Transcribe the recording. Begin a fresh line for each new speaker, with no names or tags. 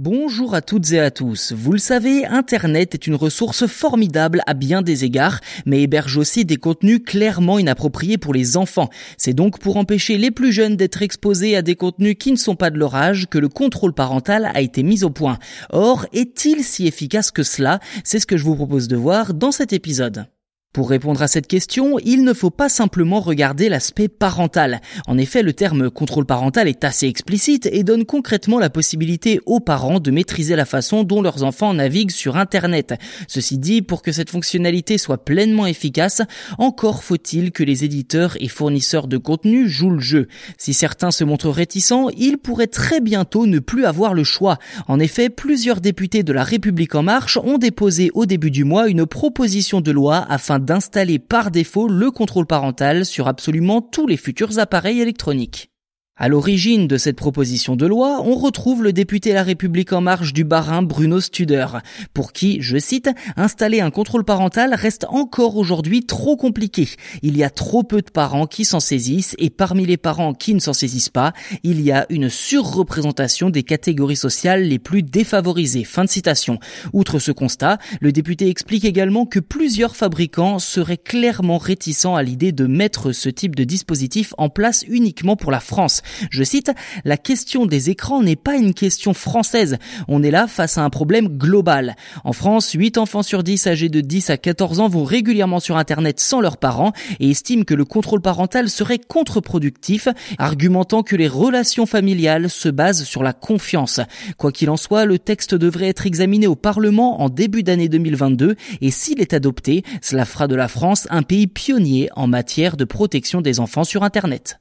Bonjour à toutes et à tous. Vous le savez, Internet est une ressource formidable à bien des égards, mais héberge aussi des contenus clairement inappropriés pour les enfants. C'est donc pour empêcher les plus jeunes d'être exposés à des contenus qui ne sont pas de leur âge que le contrôle parental a été mis au point. Or, est-il si efficace que cela? C'est ce que je vous propose de voir dans cet épisode. Pour répondre à cette question, il ne faut pas simplement regarder l'aspect parental. En effet, le terme contrôle parental est assez explicite et donne concrètement la possibilité aux parents de maîtriser la façon dont leurs enfants naviguent sur Internet. Ceci dit, pour que cette fonctionnalité soit pleinement efficace, encore faut-il que les éditeurs et fournisseurs de contenu jouent le jeu. Si certains se montrent réticents, ils pourraient très bientôt ne plus avoir le choix. En effet, plusieurs députés de la République en marche ont déposé au début du mois une proposition de loi afin d'installer par défaut le contrôle parental sur absolument tous les futurs appareils électroniques. À l'origine de cette proposition de loi, on retrouve le député La République en marche du Barin Bruno Studer, pour qui, je cite, installer un contrôle parental reste encore aujourd'hui trop compliqué. Il y a trop peu de parents qui s'en saisissent et parmi les parents qui ne s'en saisissent pas, il y a une surreprésentation des catégories sociales les plus défavorisées. Fin de citation. Outre ce constat, le député explique également que plusieurs fabricants seraient clairement réticents à l'idée de mettre ce type de dispositif en place uniquement pour la France. Je cite, La question des écrans n'est pas une question française. On est là face à un problème global. En France, 8 enfants sur 10 âgés de 10 à 14 ans vont régulièrement sur Internet sans leurs parents et estiment que le contrôle parental serait contre-productif, argumentant que les relations familiales se basent sur la confiance. Quoi qu'il en soit, le texte devrait être examiné au Parlement en début d'année 2022 et s'il est adopté, cela fera de la France un pays pionnier en matière de protection des enfants sur Internet.